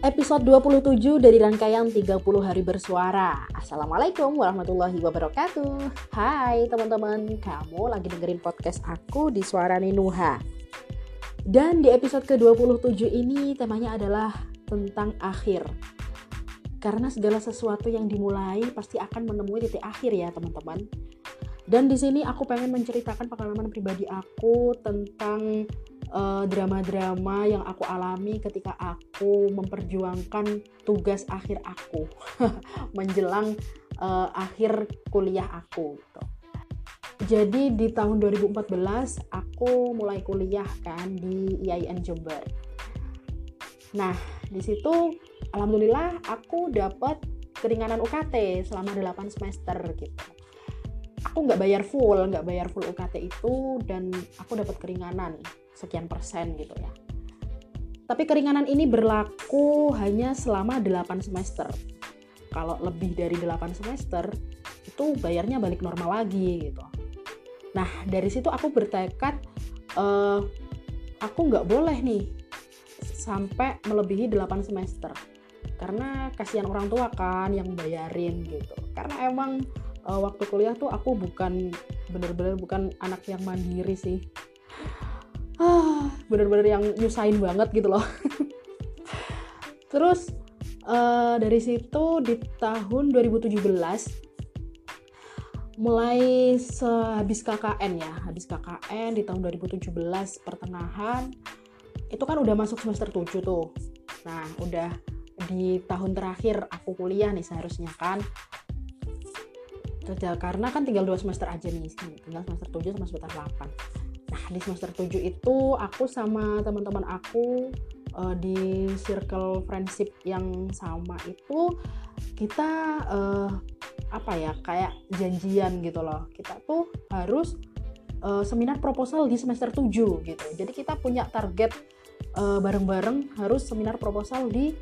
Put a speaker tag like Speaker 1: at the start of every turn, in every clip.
Speaker 1: episode 27 dari rangkaian 30 hari bersuara. Assalamualaikum warahmatullahi wabarakatuh. Hai teman-teman, kamu lagi dengerin podcast aku di Suara Ninuha. Dan di episode ke-27 ini temanya adalah tentang akhir. Karena segala sesuatu yang dimulai pasti akan menemui titik akhir ya, teman-teman. Dan di sini aku pengen menceritakan pengalaman pribadi aku tentang eh, drama-drama yang aku alami ketika aku memperjuangkan tugas akhir aku menjelang uh, akhir kuliah aku gitu. Jadi di tahun 2014 aku mulai kuliah kan di IAIN Jember. Nah, di situ alhamdulillah aku dapat keringanan UKT selama 8 semester gitu. Aku nggak bayar full, nggak bayar full UKT itu dan aku dapat keringanan sekian persen gitu ya. Tapi keringanan ini berlaku hanya selama 8 semester. Kalau lebih dari 8 semester, itu bayarnya balik normal lagi gitu. Nah, dari situ aku bertekad, uh, aku nggak boleh nih sampai melebihi 8 semester. Karena kasihan orang tua kan yang bayarin gitu. Karena emang uh, waktu kuliah tuh aku bukan bener-bener bukan anak yang mandiri sih ah bener-bener yang nyusahin banget gitu loh. Terus uh, dari situ di tahun 2017 mulai sehabis KKN ya. Habis KKN di tahun 2017 pertengahan itu kan udah masuk semester 7 tuh. Nah udah di tahun terakhir aku kuliah nih seharusnya kan. Karena kan tinggal dua semester aja nih tinggal semester 7 sama semester 8 Nah, di semester 7 itu aku sama teman-teman aku uh, di circle friendship yang sama itu kita uh, apa ya kayak janjian gitu loh. Kita tuh harus uh, seminar proposal di semester 7 gitu. Jadi kita punya target bareng-bareng uh, harus seminar proposal di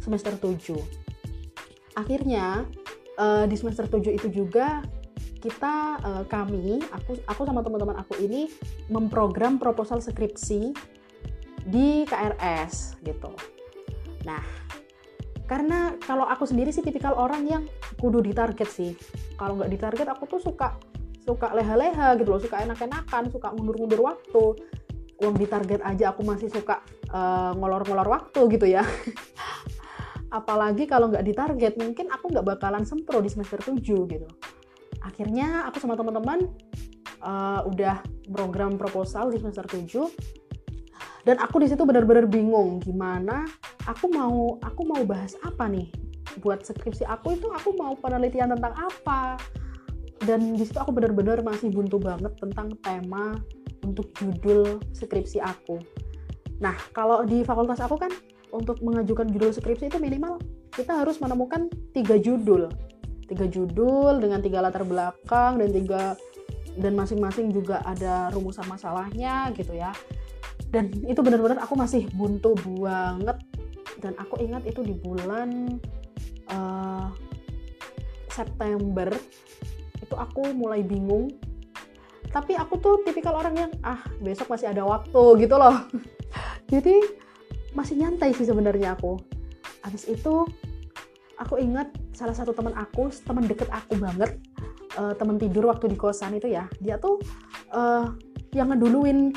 Speaker 1: semester 7. Akhirnya uh, di semester 7 itu juga kita uh, kami aku aku sama teman-teman aku ini memprogram proposal skripsi di KRS gitu. Nah, karena kalau aku sendiri sih tipikal orang yang kudu ditarget sih. Kalau nggak ditarget aku tuh suka suka leha-leha gitu loh, suka enak-enakan, suka mundur-mundur waktu. Uang ditarget aja aku masih suka uh, ngolor-ngolor waktu gitu ya. Apalagi kalau nggak ditarget, mungkin aku nggak bakalan sempro di semester 7 gitu akhirnya aku sama teman-teman uh, udah program proposal di semester 7 dan aku di situ benar-benar bingung gimana aku mau aku mau bahas apa nih? Buat skripsi aku itu aku mau penelitian tentang apa? Dan di situ aku benar-benar masih buntu banget tentang tema untuk judul skripsi aku. Nah, kalau di fakultas aku kan untuk mengajukan judul skripsi itu minimal kita harus menemukan tiga judul tiga judul dengan tiga latar belakang dan tiga dan masing-masing juga ada rumusan masalahnya gitu ya. Dan itu benar-benar aku masih buntu banget. Dan aku ingat itu di bulan uh, September itu aku mulai bingung. Tapi aku tuh tipikal orang yang ah besok masih ada waktu gitu loh. Jadi masih nyantai sih sebenarnya aku. Habis itu aku ingat salah satu teman aku teman deket aku banget uh, teman tidur waktu di kosan itu ya dia tuh uh, yang ngeduluin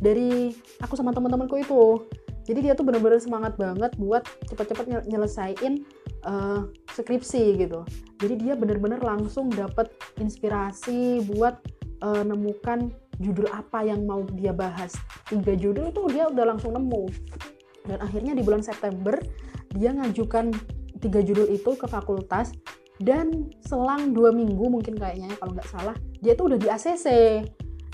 Speaker 1: dari aku sama teman-temanku itu. Jadi dia tuh bener-bener semangat banget buat cepet-cepet nyelesain uh, skripsi gitu. Jadi dia bener-bener langsung dapet inspirasi buat uh, nemukan judul apa yang mau dia bahas. Tiga judul tuh dia udah langsung nemu. Dan akhirnya di bulan September dia ngajukan tiga judul itu ke fakultas dan selang dua minggu mungkin kayaknya kalau nggak salah dia itu udah di ACC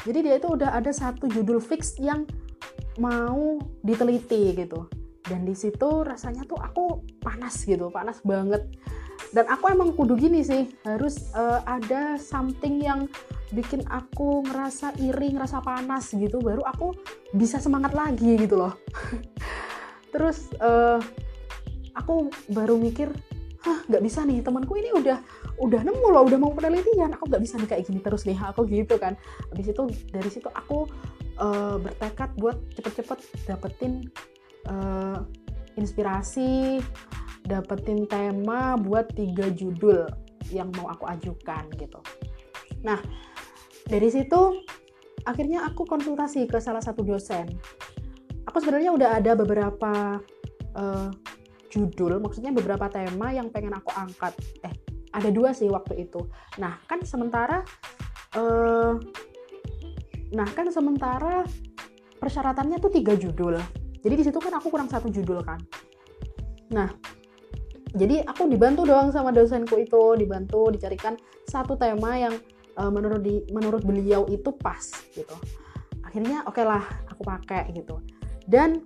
Speaker 1: jadi dia itu udah ada satu judul fix yang mau diteliti gitu. Dan di situ rasanya tuh aku panas gitu panas banget. Dan aku emang kudu gini sih harus uh, ada something yang bikin aku ngerasa iri ngerasa panas gitu baru aku bisa semangat lagi gitu loh. Terus uh, aku baru mikir hah nggak bisa nih temanku ini udah udah nemu loh udah mau penelitian. Aku nggak bisa nih kayak gini terus nih aku gitu kan. Habis itu dari situ aku uh, bertekad buat cepet-cepet dapetin uh, inspirasi dapetin tema buat tiga judul yang mau aku ajukan gitu. Nah dari situ akhirnya aku konsultasi ke salah satu dosen. Aku sebenarnya udah ada beberapa uh, judul maksudnya beberapa tema yang pengen aku angkat. Eh ada dua sih waktu itu. Nah kan sementara uh, nah kan sementara persyaratannya tuh tiga judul. Jadi di situ kan aku kurang satu judul kan. Nah jadi aku dibantu doang sama dosenku itu dibantu dicarikan satu tema yang uh, menurut di menurut beliau itu pas gitu. Akhirnya oke okay lah aku pakai gitu. Dan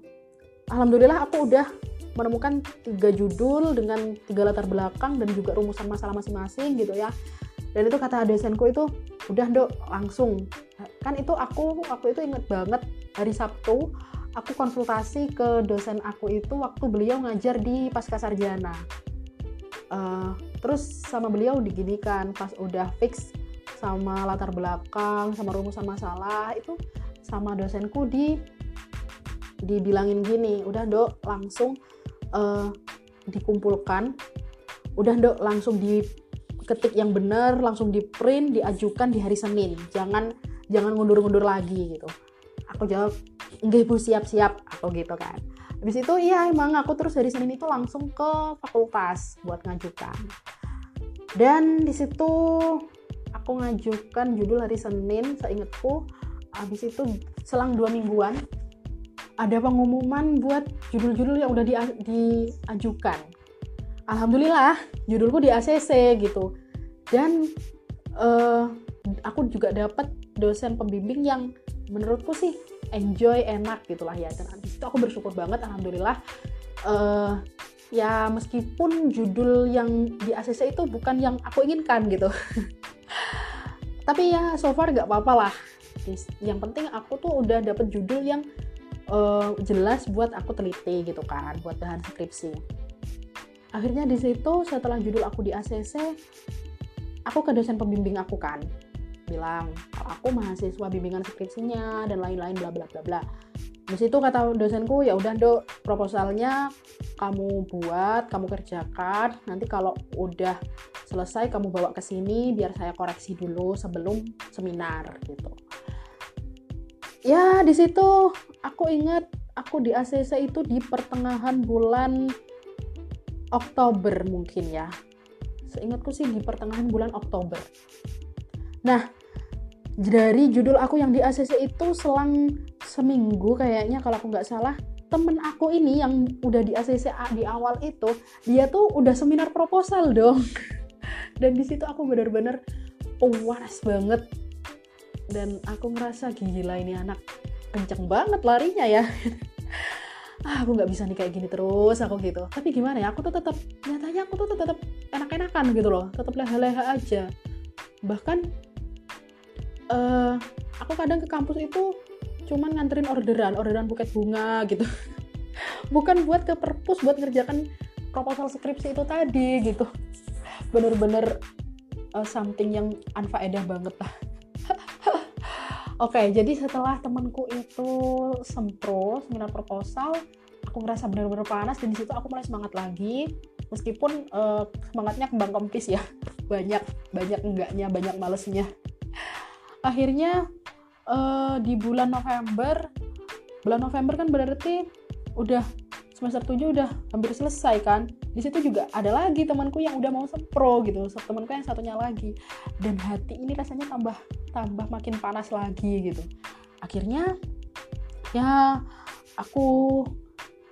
Speaker 1: alhamdulillah aku udah menemukan tiga judul dengan tiga latar belakang dan juga rumusan masalah masing-masing gitu ya. Dan itu kata dosenku itu udah dok langsung. Kan itu aku aku itu inget banget hari Sabtu aku konsultasi ke dosen aku itu waktu beliau ngajar di pasca sarjana. Uh, terus sama beliau diginikan pas udah fix sama latar belakang sama rumusan masalah itu sama dosenku di dibilangin gini udah dok langsung uh, dikumpulkan udah dok langsung diketik yang benar langsung di print diajukan di hari Senin. Jangan jangan ngundur-ngundur lagi gitu. Aku jawab enggak bu siap-siap aku gitu kan. Habis itu iya emang aku terus dari Senin itu langsung ke fakultas buat ngajukan. Dan di situ aku ngajukan judul hari Senin seingatku. Habis itu selang dua mingguan ada pengumuman buat judul-judul yang udah di, diajukan. Alhamdulillah judulku di ACC gitu. Dan uh, aku juga dapat dosen pembimbing yang menurutku sih enjoy enak gitulah ya. Dan itu aku bersyukur banget alhamdulillah. Uh, ya meskipun judul yang di ACC itu bukan yang aku inginkan gitu. Tapi ya so far gak apa-apa lah. Yang penting aku tuh udah dapet judul yang uh, jelas buat aku teliti gitu kan buat bahan skripsi. Akhirnya di situ setelah judul aku di ACC aku ke dosen pembimbing aku kan. Bilang kalau aku mahasiswa bimbingan skripsinya dan lain-lain bla bla bla bla. Di situ kata dosenku ya udah dok proposalnya kamu buat kamu kerjakan. Nanti kalau udah selesai kamu bawa ke sini biar saya koreksi dulu sebelum seminar gitu ya di situ aku ingat aku di ACC itu di pertengahan bulan Oktober mungkin ya. Seingatku sih di pertengahan bulan Oktober. Nah, dari judul aku yang di ACC itu selang seminggu kayaknya kalau aku nggak salah temen aku ini yang udah di ACC di awal itu dia tuh udah seminar proposal dong. Dan di situ aku bener-bener puas banget dan aku ngerasa gila ini anak kenceng banget larinya ya. Ah aku nggak bisa nih kayak gini terus aku gitu. Tapi gimana ya aku tuh tetap nyatanya aku tuh tetap enak-enakan gitu loh. Tetap leha-leha aja. Bahkan uh, aku kadang ke kampus itu cuman nganterin orderan orderan buket bunga gitu. Bukan buat ke perpus buat ngerjakan proposal skripsi itu tadi gitu. Bener-bener uh, something yang unfaedah banget lah Oke, okay, jadi setelah temanku itu sempro seminar proposal, aku ngerasa bener-bener panas dan di situ aku mulai semangat lagi. Meskipun uh, semangatnya kembang kempis ya, banyak banyak enggaknya, banyak malesnya akhirnya uh, di bulan November bulan November kan berarti udah semester 7 udah hampir selesai kan. Di situ juga ada lagi temanku yang udah mau sempro gitu temanku yang satunya lagi. Dan hati ini rasanya tambah tambah makin panas lagi gitu. Akhirnya ya aku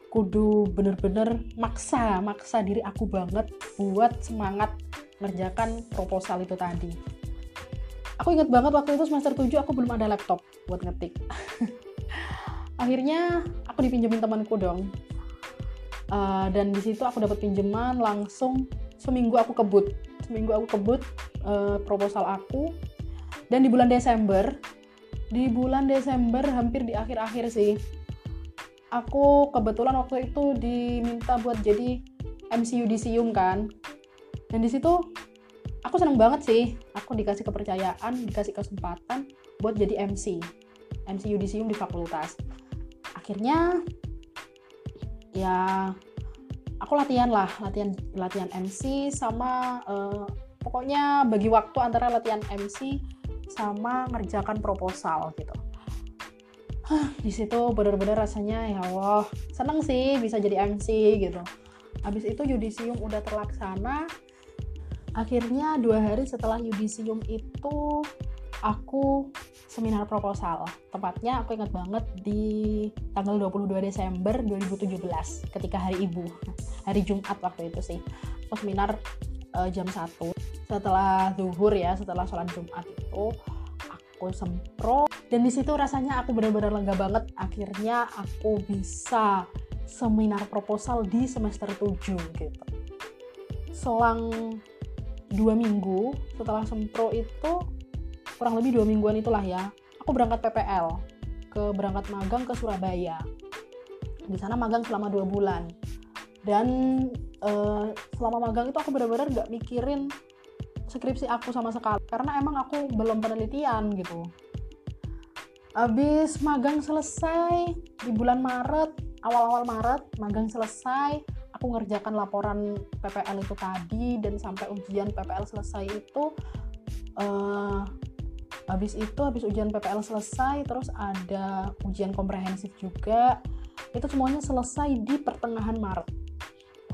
Speaker 1: kudu bener-bener maksa maksa diri aku banget buat semangat ngerjakan proposal itu tadi. Aku inget banget waktu itu semester 7 aku belum ada laptop buat ngetik. Akhirnya aku dipinjemin temanku dong uh, dan di situ aku dapat pinjaman langsung seminggu aku kebut. Seminggu aku kebut uh, proposal aku. Dan di bulan Desember di bulan Desember hampir di akhir-akhir sih aku kebetulan waktu itu diminta buat jadi MC Yudisium kan. Dan di situ aku seneng banget sih. Aku dikasih kepercayaan dikasih kesempatan buat jadi MC MC Yudisium di fakultas. Akhirnya ya aku latihan lah latihan latihan MC sama uh, pokoknya bagi waktu antara latihan MC sama ngerjakan proposal gitu. Di situ bener-bener rasanya ya Allah seneng sih bisa jadi MC gitu. Habis itu yudisium udah terlaksana. Akhirnya dua hari setelah yudisium itu aku seminar proposal. Tepatnya aku ingat banget di tanggal 22 Desember 2017 ketika hari ibu. Hari Jumat waktu itu sih. Aku seminar uh, jam 1 setelah zuhur ya, setelah sholat Jumat itu aku sempro dan di situ rasanya aku benar-benar lega banget akhirnya aku bisa seminar proposal di semester 7 gitu. Selang dua minggu setelah sempro itu kurang lebih dua mingguan itulah ya. Aku berangkat PPL ke berangkat magang ke Surabaya. Di sana magang selama dua bulan. Dan uh, selama magang itu aku benar-benar nggak mikirin skripsi aku sama sekali. Karena emang aku belum penelitian gitu. Habis magang selesai di bulan Maret awal-awal Maret magang selesai aku ngerjakan laporan PPL itu tadi. Dan sampai ujian PPL selesai itu uh, habis itu habis ujian PPL selesai terus ada ujian komprehensif juga. Itu semuanya selesai di pertengahan Maret.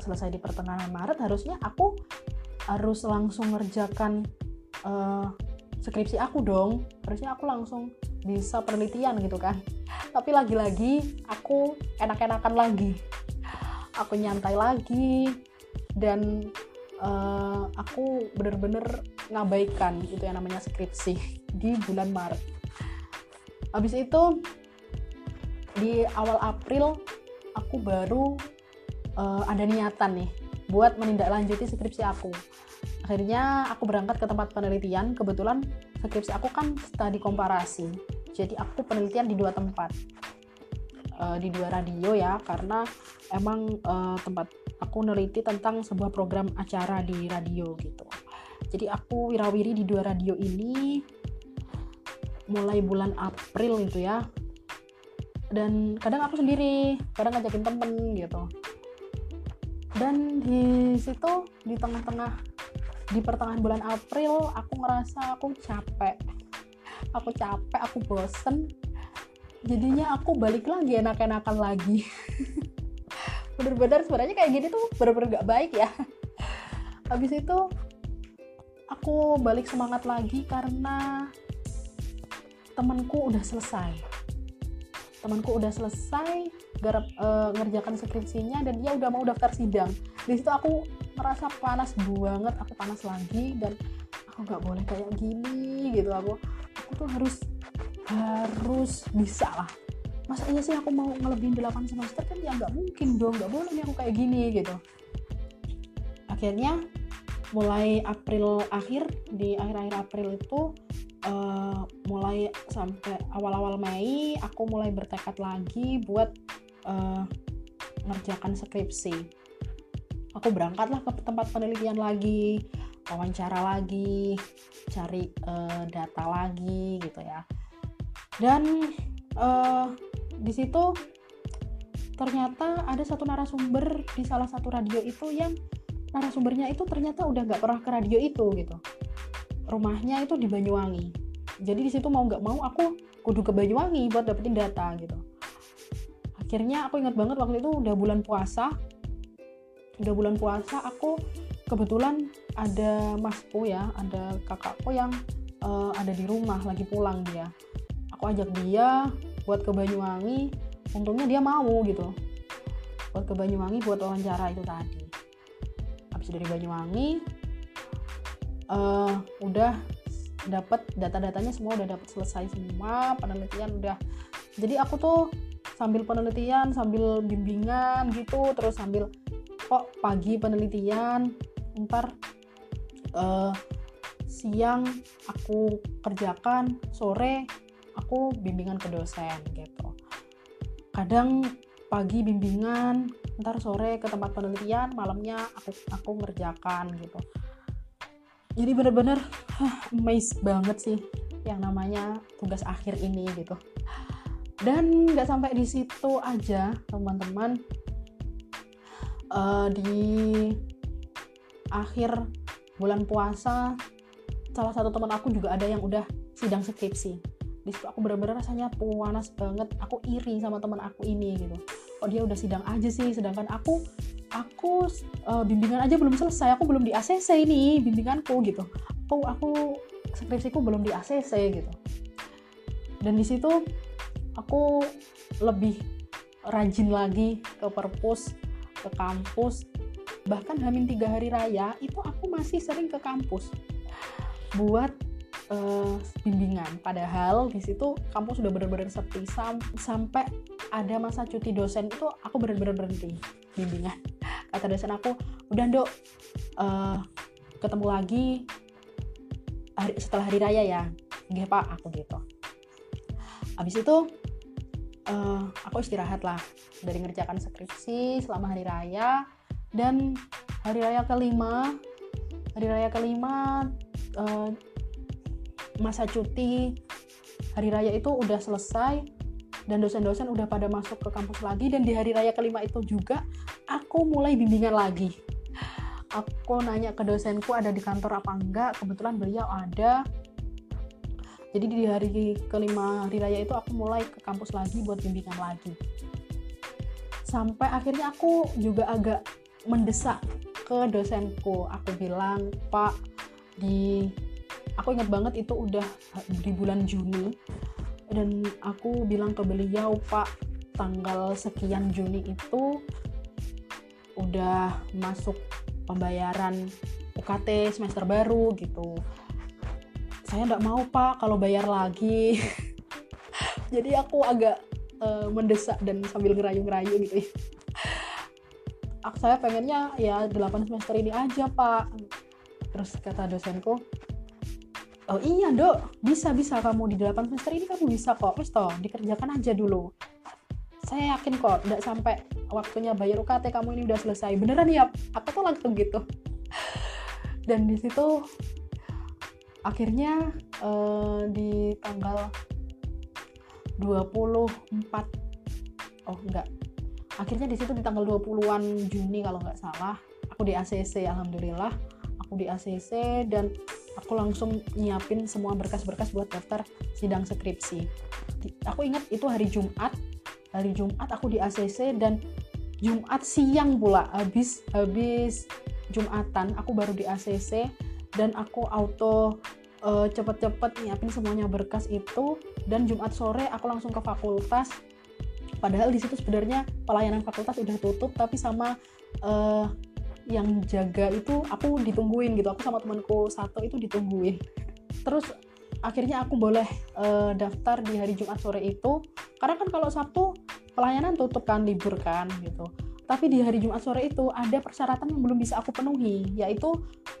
Speaker 1: Selesai di pertengahan Maret harusnya aku harus langsung ngerjakan uh, skripsi aku dong. Harusnya aku langsung bisa penelitian gitu kan. Tapi lagi-lagi aku enak-enakan lagi. Aku nyantai lagi. Dan uh, aku bener-bener ngabaikan itu yang namanya skripsi di bulan Maret. Habis itu di awal April aku baru uh, ada niatan nih buat menindaklanjuti skripsi aku. Akhirnya aku berangkat ke tempat penelitian. Kebetulan skripsi aku kan studi komparasi. Jadi aku penelitian di dua tempat. Uh, di dua radio ya karena emang uh, tempat aku neliti tentang sebuah program acara di radio gitu jadi aku wirawiri di dua radio ini mulai bulan April itu ya. Dan kadang aku sendiri kadang ngajakin temen gitu. Dan di situ di tengah-tengah di pertengahan bulan April aku ngerasa aku capek. Aku capek aku bosen. Jadinya aku balik lagi enak-enakan lagi. Bener-bener sebenarnya kayak gini tuh bener-bener gak baik ya. Habis itu aku balik semangat lagi karena temanku udah selesai. Temanku udah selesai garap uh, ngerjakan skripsinya dan dia udah mau daftar sidang. Di situ aku merasa panas banget aku panas lagi dan aku nggak boleh kayak gini gitu. Aku aku tuh harus harus bisa lah. Masa iya sih aku mau ngelebihin 8 semester? Kan ya nggak mungkin dong nggak boleh nih aku kayak gini gitu. Akhirnya mulai April akhir di akhir-akhir April itu uh, mulai sampai awal-awal Mei aku mulai bertekad lagi buat uh, ngerjakan skripsi. Aku berangkatlah ke tempat penelitian lagi wawancara lagi cari uh, data lagi gitu ya. Dan uh, di situ ternyata ada satu narasumber di salah satu radio itu yang narasumbernya itu ternyata udah nggak pernah ke radio itu gitu. Rumahnya itu di Banyuwangi. Jadi di situ mau nggak mau aku kudu ke Banyuwangi buat dapetin data gitu. Akhirnya aku ingat banget waktu itu udah bulan puasa. Udah bulan puasa aku kebetulan ada masku ya ada kakakku yang uh, ada di rumah lagi pulang dia. Aku ajak dia buat ke Banyuwangi. Untungnya dia mau gitu. Buat ke Banyuwangi buat wawancara itu tadi dari Banyuwangi. Uh, udah dapat data-datanya semua udah dapat selesai semua penelitian udah. Jadi aku tuh sambil penelitian sambil bimbingan gitu terus sambil kok pagi penelitian? Ntar uh, siang aku kerjakan sore aku bimbingan ke dosen gitu. Kadang pagi bimbingan ntar sore ke tempat penelitian malamnya aku aku ngerjakan gitu. Jadi bener-bener huh, amazed banget sih yang namanya tugas akhir ini gitu. Dan nggak sampai di situ aja teman-teman. Uh, di akhir bulan puasa salah satu teman aku juga ada yang udah sidang skripsi. Di situ aku benar-benar rasanya panas banget aku iri sama teman aku ini gitu oh dia udah sidang aja sih sedangkan aku aku uh, bimbingan aja belum selesai aku belum di ACC ini bimbinganku gitu. Aku aku skripsiku belum di ACC gitu. Dan di situ aku lebih rajin lagi ke perpus ke kampus. Bahkan hamin tiga hari raya itu aku masih sering ke kampus buat uh, bimbingan. Padahal di situ kampus sudah benar-benar sepi sam sampai ada masa cuti dosen itu aku benar-benar berhenti bimbingan. Kata dosen aku udah dok uh, ketemu lagi hari, setelah hari raya ya. Gak pak aku gitu. Habis itu uh, aku istirahat lah dari ngerjakan skripsi selama hari raya. Dan hari raya kelima hari raya kelima uh, masa cuti hari raya itu udah selesai dan dosen-dosen udah pada masuk ke kampus lagi dan di hari raya kelima itu juga aku mulai bimbingan lagi. Aku nanya ke dosenku ada di kantor apa enggak kebetulan beliau ada. Jadi di hari kelima hari raya itu aku mulai ke kampus lagi buat bimbingan lagi. Sampai akhirnya aku juga agak mendesak ke dosenku. Aku bilang pak di aku ingat banget itu udah di bulan Juni dan aku bilang ke beliau pak tanggal sekian Juni itu udah masuk pembayaran UKT semester baru gitu. Saya nggak mau pak kalau bayar lagi. Jadi aku agak uh, mendesak dan sambil ngerayu-ngerayu gitu. Ya saya pengennya ya 8 semester ini aja pak. Terus kata dosenku oh iya dok. Bisa bisa kamu di 8 semester ini kamu bisa kok. Wis toh dikerjakan aja dulu. Saya yakin kok tidak sampai waktunya bayar UKT kamu ini udah selesai. Beneran ya aku tuh langsung gitu. Dan di situ akhirnya uh, di tanggal 24 oh enggak akhirnya di situ di tanggal 20-an Juni kalau nggak salah aku di ACC alhamdulillah. Aku di ACC dan aku langsung nyiapin semua berkas-berkas buat daftar sidang skripsi. Aku ingat itu hari Jumat, hari Jumat aku di ACC dan Jumat siang pula habis habis Jumatan aku baru di ACC dan aku auto uh, cepet-cepet nyiapin semuanya berkas itu dan Jumat sore aku langsung ke fakultas padahal di situ sebenarnya pelayanan fakultas udah tutup tapi sama uh, yang jaga itu aku ditungguin gitu. Aku sama temanku satu itu ditungguin. Terus akhirnya aku boleh uh, daftar di hari Jumat sore itu. Karena kan kalau Sabtu pelayanan tutup kan libur kan gitu. Tapi di hari Jumat sore itu ada persyaratan yang belum bisa aku penuhi yaitu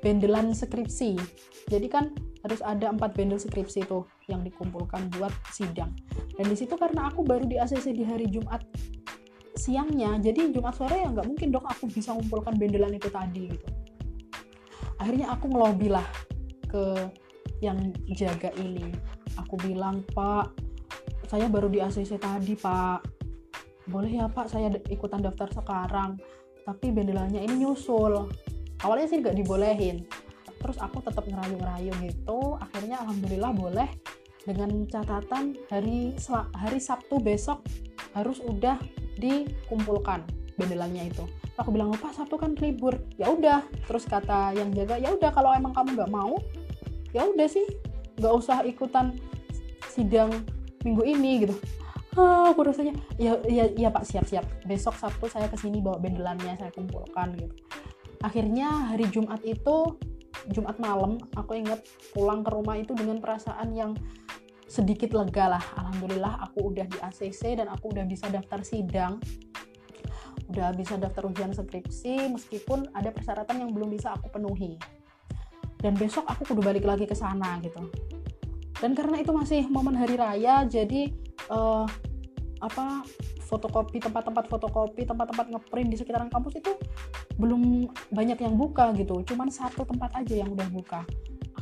Speaker 1: bendelan skripsi. Jadi kan harus ada empat bendel skripsi itu yang dikumpulkan buat sidang. Dan di situ karena aku baru di ACC di hari Jumat siangnya. Jadi Jumat sore ya nggak mungkin dong aku bisa ngumpulkan bendelan itu tadi gitu. Akhirnya aku ngelobi lah ke yang jaga ini. Aku bilang pak saya baru di ACC tadi pak. Boleh ya pak saya ikutan daftar sekarang. Tapi bendelannya ini nyusul. Awalnya sih nggak dibolehin. Terus aku tetap ngerayu-ngerayu gitu. Akhirnya alhamdulillah boleh. Dengan catatan hari hari Sabtu besok harus udah dikumpulkan bendelannya itu. Aku bilang lupa Sabtu kan libur. Ya udah terus kata yang jaga ya udah kalau emang kamu nggak mau ya udah sih nggak usah ikutan sidang minggu ini gitu. Ah, aku rasanya ya ya ya pak siap siap. Besok Sabtu saya ke sini bawa bendelannya saya kumpulkan gitu. Akhirnya hari Jumat itu Jumat malam aku inget pulang ke rumah itu dengan perasaan yang sedikit lega lah. Alhamdulillah aku udah di ACC dan aku udah bisa daftar sidang. Udah bisa daftar ujian skripsi meskipun ada persyaratan yang belum bisa aku penuhi. Dan besok aku kudu balik lagi ke sana gitu. Dan karena itu masih momen hari raya jadi uh, apa fotokopi tempat-tempat fotokopi tempat-tempat ngeprint di sekitaran kampus itu belum banyak yang buka gitu. Cuman satu tempat aja yang udah buka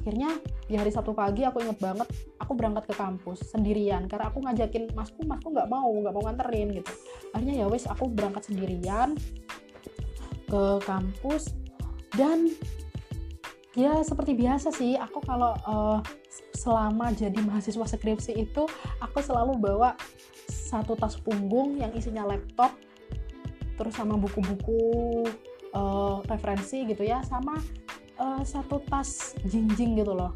Speaker 1: akhirnya di hari Sabtu pagi aku inget banget aku berangkat ke kampus sendirian. Karena aku ngajakin masku masku nggak mau nggak mau nganterin gitu. Akhirnya ya wes aku berangkat sendirian ke kampus. Dan ya seperti biasa sih aku kalau uh, selama jadi mahasiswa skripsi itu aku selalu bawa satu tas punggung yang isinya laptop terus sama buku-buku uh, referensi gitu ya sama uh, satu tas jinjing gitu loh.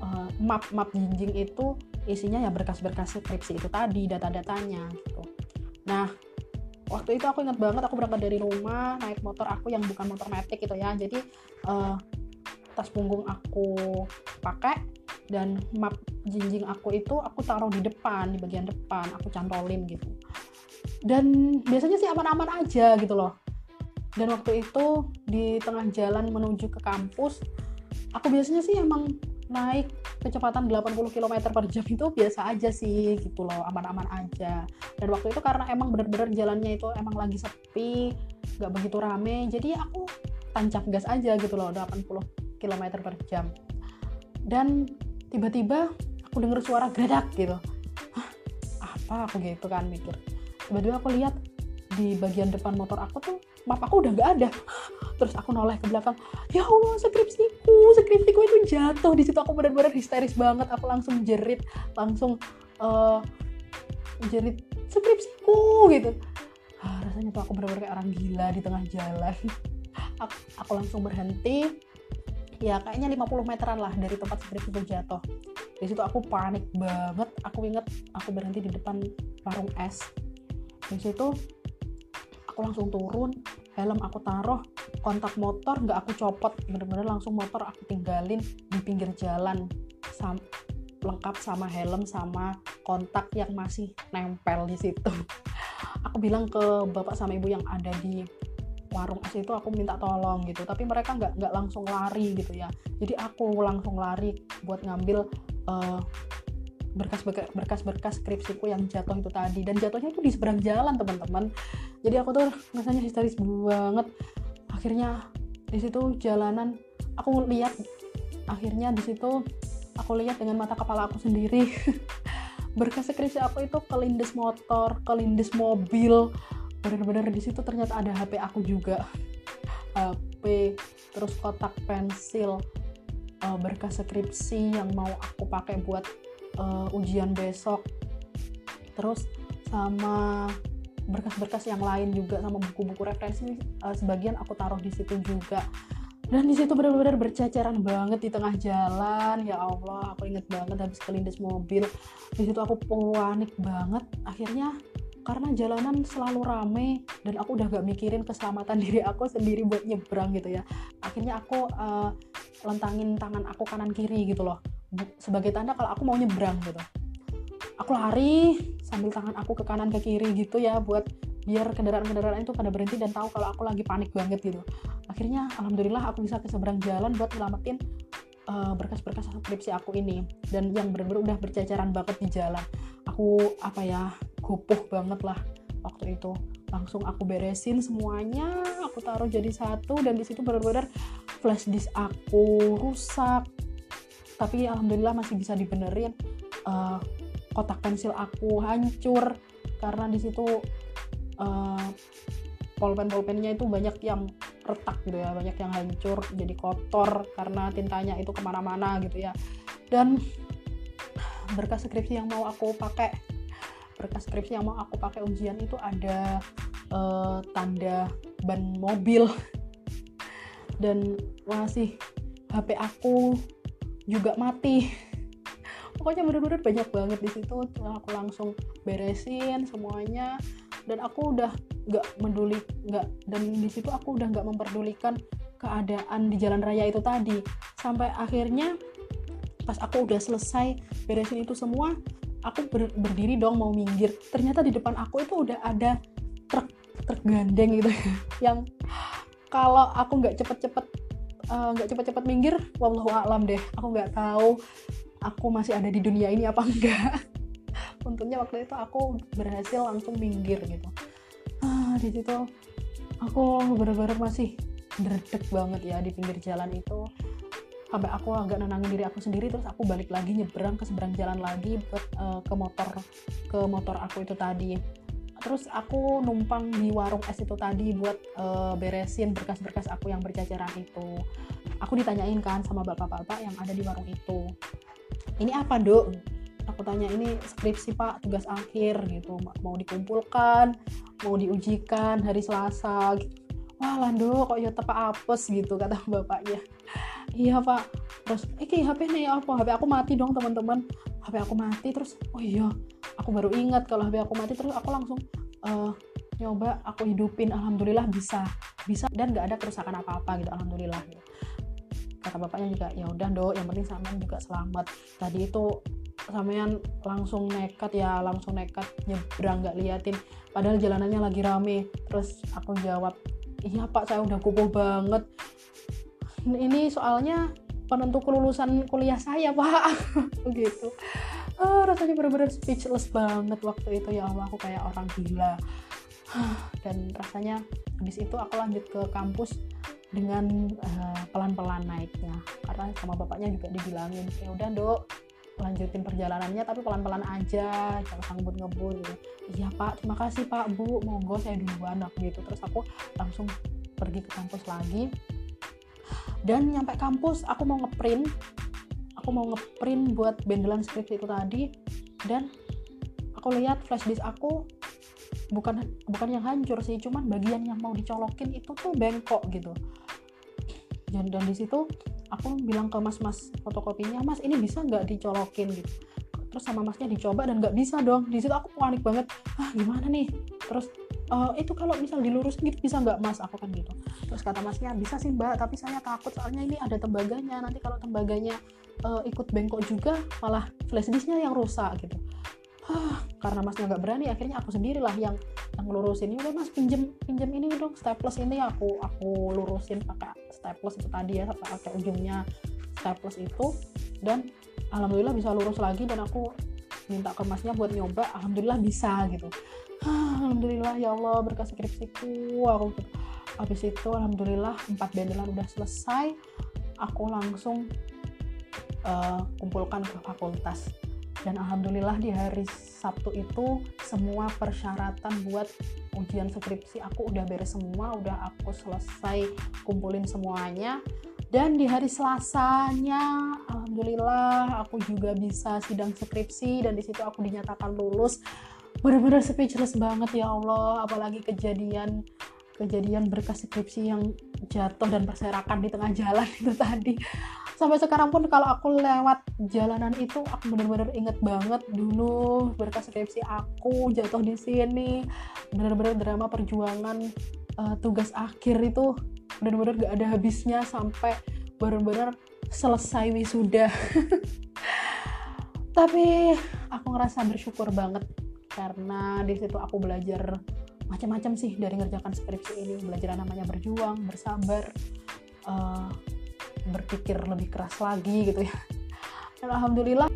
Speaker 1: Uh, map map jinjing itu isinya ya berkas-berkas skripsi itu tadi data-datanya gitu. Nah waktu itu aku ingat banget aku berangkat dari rumah naik motor aku yang bukan motor metik gitu ya. Jadi uh, tas punggung aku pakai dan map jinjing aku itu aku taruh di depan di bagian depan aku cantolin gitu. Dan biasanya sih aman-aman aja gitu loh dan waktu itu di tengah jalan menuju ke kampus aku biasanya sih emang naik kecepatan 80 km per jam itu biasa aja sih gitu loh aman-aman aja. Dan waktu itu karena emang bener-bener jalannya itu emang lagi sepi nggak begitu rame jadi aku tancap gas aja gitu loh 80 km per jam. Dan tiba-tiba aku dengar suara gerak gitu. Hah, apa aku gitu kan mikir. Tiba-tiba aku lihat di bagian depan motor aku tuh map aku udah nggak ada. Terus aku noleh ke belakang ya Allah skripsiku skripsiku itu jatuh. Di situ aku benar-benar histeris banget. Aku langsung jerit langsung uh, jerit skripsiku gitu. Ah, rasanya tuh aku benar-benar kayak orang gila di tengah jalan. Aku, aku langsung berhenti. Ya kayaknya 50 meteran lah dari tempat skripsi itu jatuh. Di situ aku panik banget. Aku inget aku berhenti di depan warung es. Di situ aku langsung turun helm aku taruh kontak motor nggak aku copot. Bener-bener langsung motor aku tinggalin di pinggir jalan. Sam lengkap sama helm sama kontak yang masih nempel di situ. Aku bilang ke bapak sama ibu yang ada di warung es itu aku minta tolong gitu. Tapi mereka nggak nggak langsung lari gitu ya. Jadi aku langsung lari buat ngambil uh, berkas-berkas berkas-berkas skripsiku yang jatuh itu tadi. Dan jatuhnya itu di seberang jalan teman-teman. Jadi aku tuh rasanya histeris banget. Akhirnya di situ jalanan aku lihat akhirnya di situ aku lihat dengan mata kepala aku sendiri. Berkas skripsi aku itu kelindes motor kelindes mobil. Bener-bener di situ ternyata ada HP aku juga. HP terus kotak pensil uh, berkas skripsi yang mau aku pakai buat uh, ujian besok. Terus sama berkas-berkas yang lain juga sama buku-buku referensi uh, sebagian aku taruh di situ juga. Dan di situ benar-benar berceceran banget di tengah jalan. Ya Allah aku inget banget habis kelindes mobil. Di situ aku panik banget. Akhirnya karena jalanan selalu rame dan aku udah gak mikirin keselamatan diri aku sendiri buat nyebrang gitu ya. Akhirnya aku uh, lentangin tangan aku kanan kiri gitu loh sebagai tanda kalau aku mau nyebrang gitu. Aku lari sambil tangan aku ke kanan ke kiri gitu ya buat biar kendaraan-kendaraan itu pada berhenti dan tahu kalau aku lagi panik banget gitu. Akhirnya alhamdulillah aku bisa ke seberang jalan buat nyelamatin uh, berkas-berkas skripsi aku ini. Dan yang benar-benar udah berjajaran banget di jalan. Aku apa ya gopoh banget lah waktu itu. Langsung aku beresin semuanya aku taruh jadi satu dan di situ benar-benar flash disk aku rusak tapi alhamdulillah masih bisa dibenerin. Uh, kotak pensil aku hancur karena di situ uh, polpen polpennya itu banyak yang retak gitu ya banyak yang hancur jadi kotor karena tintanya itu ke mana-mana gitu ya. Dan berkas skripsi yang mau aku pakai berkas skripsi yang mau aku pakai ujian itu ada uh, tanda ban mobil. Dan masih HP aku juga mati. Pokoknya bener-bener banyak banget di situ. Aku langsung beresin semuanya. Dan aku udah nggak peduli nggak dan di situ aku udah nggak memperdulikan keadaan di jalan raya itu tadi. Sampai akhirnya pas aku udah selesai beresin itu semua aku ber, berdiri dong mau minggir. Ternyata di depan aku itu udah ada truk truk gandeng gitu. Yang kalau aku nggak cepet-cepet nggak uh, cepet-cepet minggir wallahu alam deh. Aku nggak tahu aku masih ada di dunia ini apa enggak. Untungnya waktu itu aku berhasil langsung minggir gitu. Ah di situ aku bener-bener masih derdek banget ya di pinggir jalan itu. Sampai aku agak nenangin diri aku sendiri terus aku balik lagi nyebrang ke seberang jalan lagi uh, ke motor ke motor aku itu tadi terus aku numpang di warung es itu tadi buat uh, beresin berkas-berkas aku yang berjajaran itu aku ditanyain kan sama bapak-bapak yang ada di warung itu ini apa dok aku tanya ini skripsi pak tugas akhir gitu mau dikumpulkan mau diujikan hari Selasa gitu. Wah lando kok ya tepak apes gitu kata bapaknya. Iya pak. Terus iki HP nih apa? HP aku mati dong teman-teman. HP aku mati terus oh iya aku baru ingat kalau HP aku mati. Terus aku langsung uh, nyoba aku hidupin. Alhamdulillah bisa bisa dan gak ada kerusakan apa-apa gitu alhamdulillah. Gitu. kata bapaknya juga ya udah dok yang penting sampean juga selamat. Tadi itu sampean langsung nekat ya langsung nekat nyebrang nggak liatin. Padahal jalanannya lagi rame. Terus aku jawab iya pak saya udah kukuh banget. Ini soalnya penentu kelulusan kuliah saya pak. Begitu oh, rasanya benar-benar speechless banget waktu itu. Ya Allah aku kayak orang gila. Dan rasanya habis itu aku lanjut ke kampus dengan uh, pelan-pelan naiknya. Karena sama bapaknya juga dibilangin ya udah dok lanjutin perjalanannya tapi pelan-pelan aja jangan sanggup ngebut gitu. Iya pak terima kasih pak bu. Monggo saya duluan aku gitu. Terus aku langsung pergi ke kampus lagi. Dan nyampe kampus aku mau ngeprint aku mau ngeprint buat bendelan skripsi itu tadi. Dan aku lihat flash disk aku bukan bukan yang hancur sih cuman bagian yang mau dicolokin itu tuh bengkok gitu dan dan di situ aku bilang ke mas-mas fotokopinya mas ini bisa nggak dicolokin? Gitu. Terus sama masnya dicoba dan nggak bisa dong. Di situ aku panik banget. Ah gimana nih? Terus uh, itu kalau misal dilurusin gitu bisa nggak mas? Aku kan gitu. Terus kata masnya bisa sih mbak tapi saya takut soalnya ini ada tembaganya. Nanti kalau tembaganya uh, ikut bengkok juga malah flash disknya yang rusak gitu. Hah, karena masnya nggak berani akhirnya aku sendirilah yang yang lurusin ini udah mas pinjem pinjem ini dong staples ini aku aku lurusin pakai staples itu tadi ya pakai ujungnya staples itu. Dan alhamdulillah bisa lurus lagi dan aku minta ke masnya buat nyoba alhamdulillah bisa gitu. Hah, alhamdulillah ya Allah berkas skripsiku aku habis itu alhamdulillah empat bendelan udah selesai aku langsung uh, kumpulkan ke fakultas dan alhamdulillah di hari Sabtu itu semua persyaratan buat ujian skripsi aku udah beres semua udah aku selesai kumpulin semuanya. Dan di hari Selasanya alhamdulillah aku juga bisa sidang skripsi dan di situ aku dinyatakan lulus. Benar-benar speechless banget ya Allah. Apalagi kejadian kejadian berkas skripsi yang jatuh dan berserakan di tengah jalan itu tadi sampai sekarang pun kalau aku lewat jalanan itu aku bener-bener inget banget dulu berkas skripsi aku jatuh di sini. Bener-bener drama perjuangan uh, tugas akhir itu bener-bener gak ada habisnya sampai bener-bener selesai wisuda. Tapi aku ngerasa bersyukur banget karena di situ aku belajar macam-macam sih dari ngerjakan skripsi ini. Belajar namanya berjuang bersabar uh, berpikir lebih keras lagi gitu ya. Dan alhamdulillah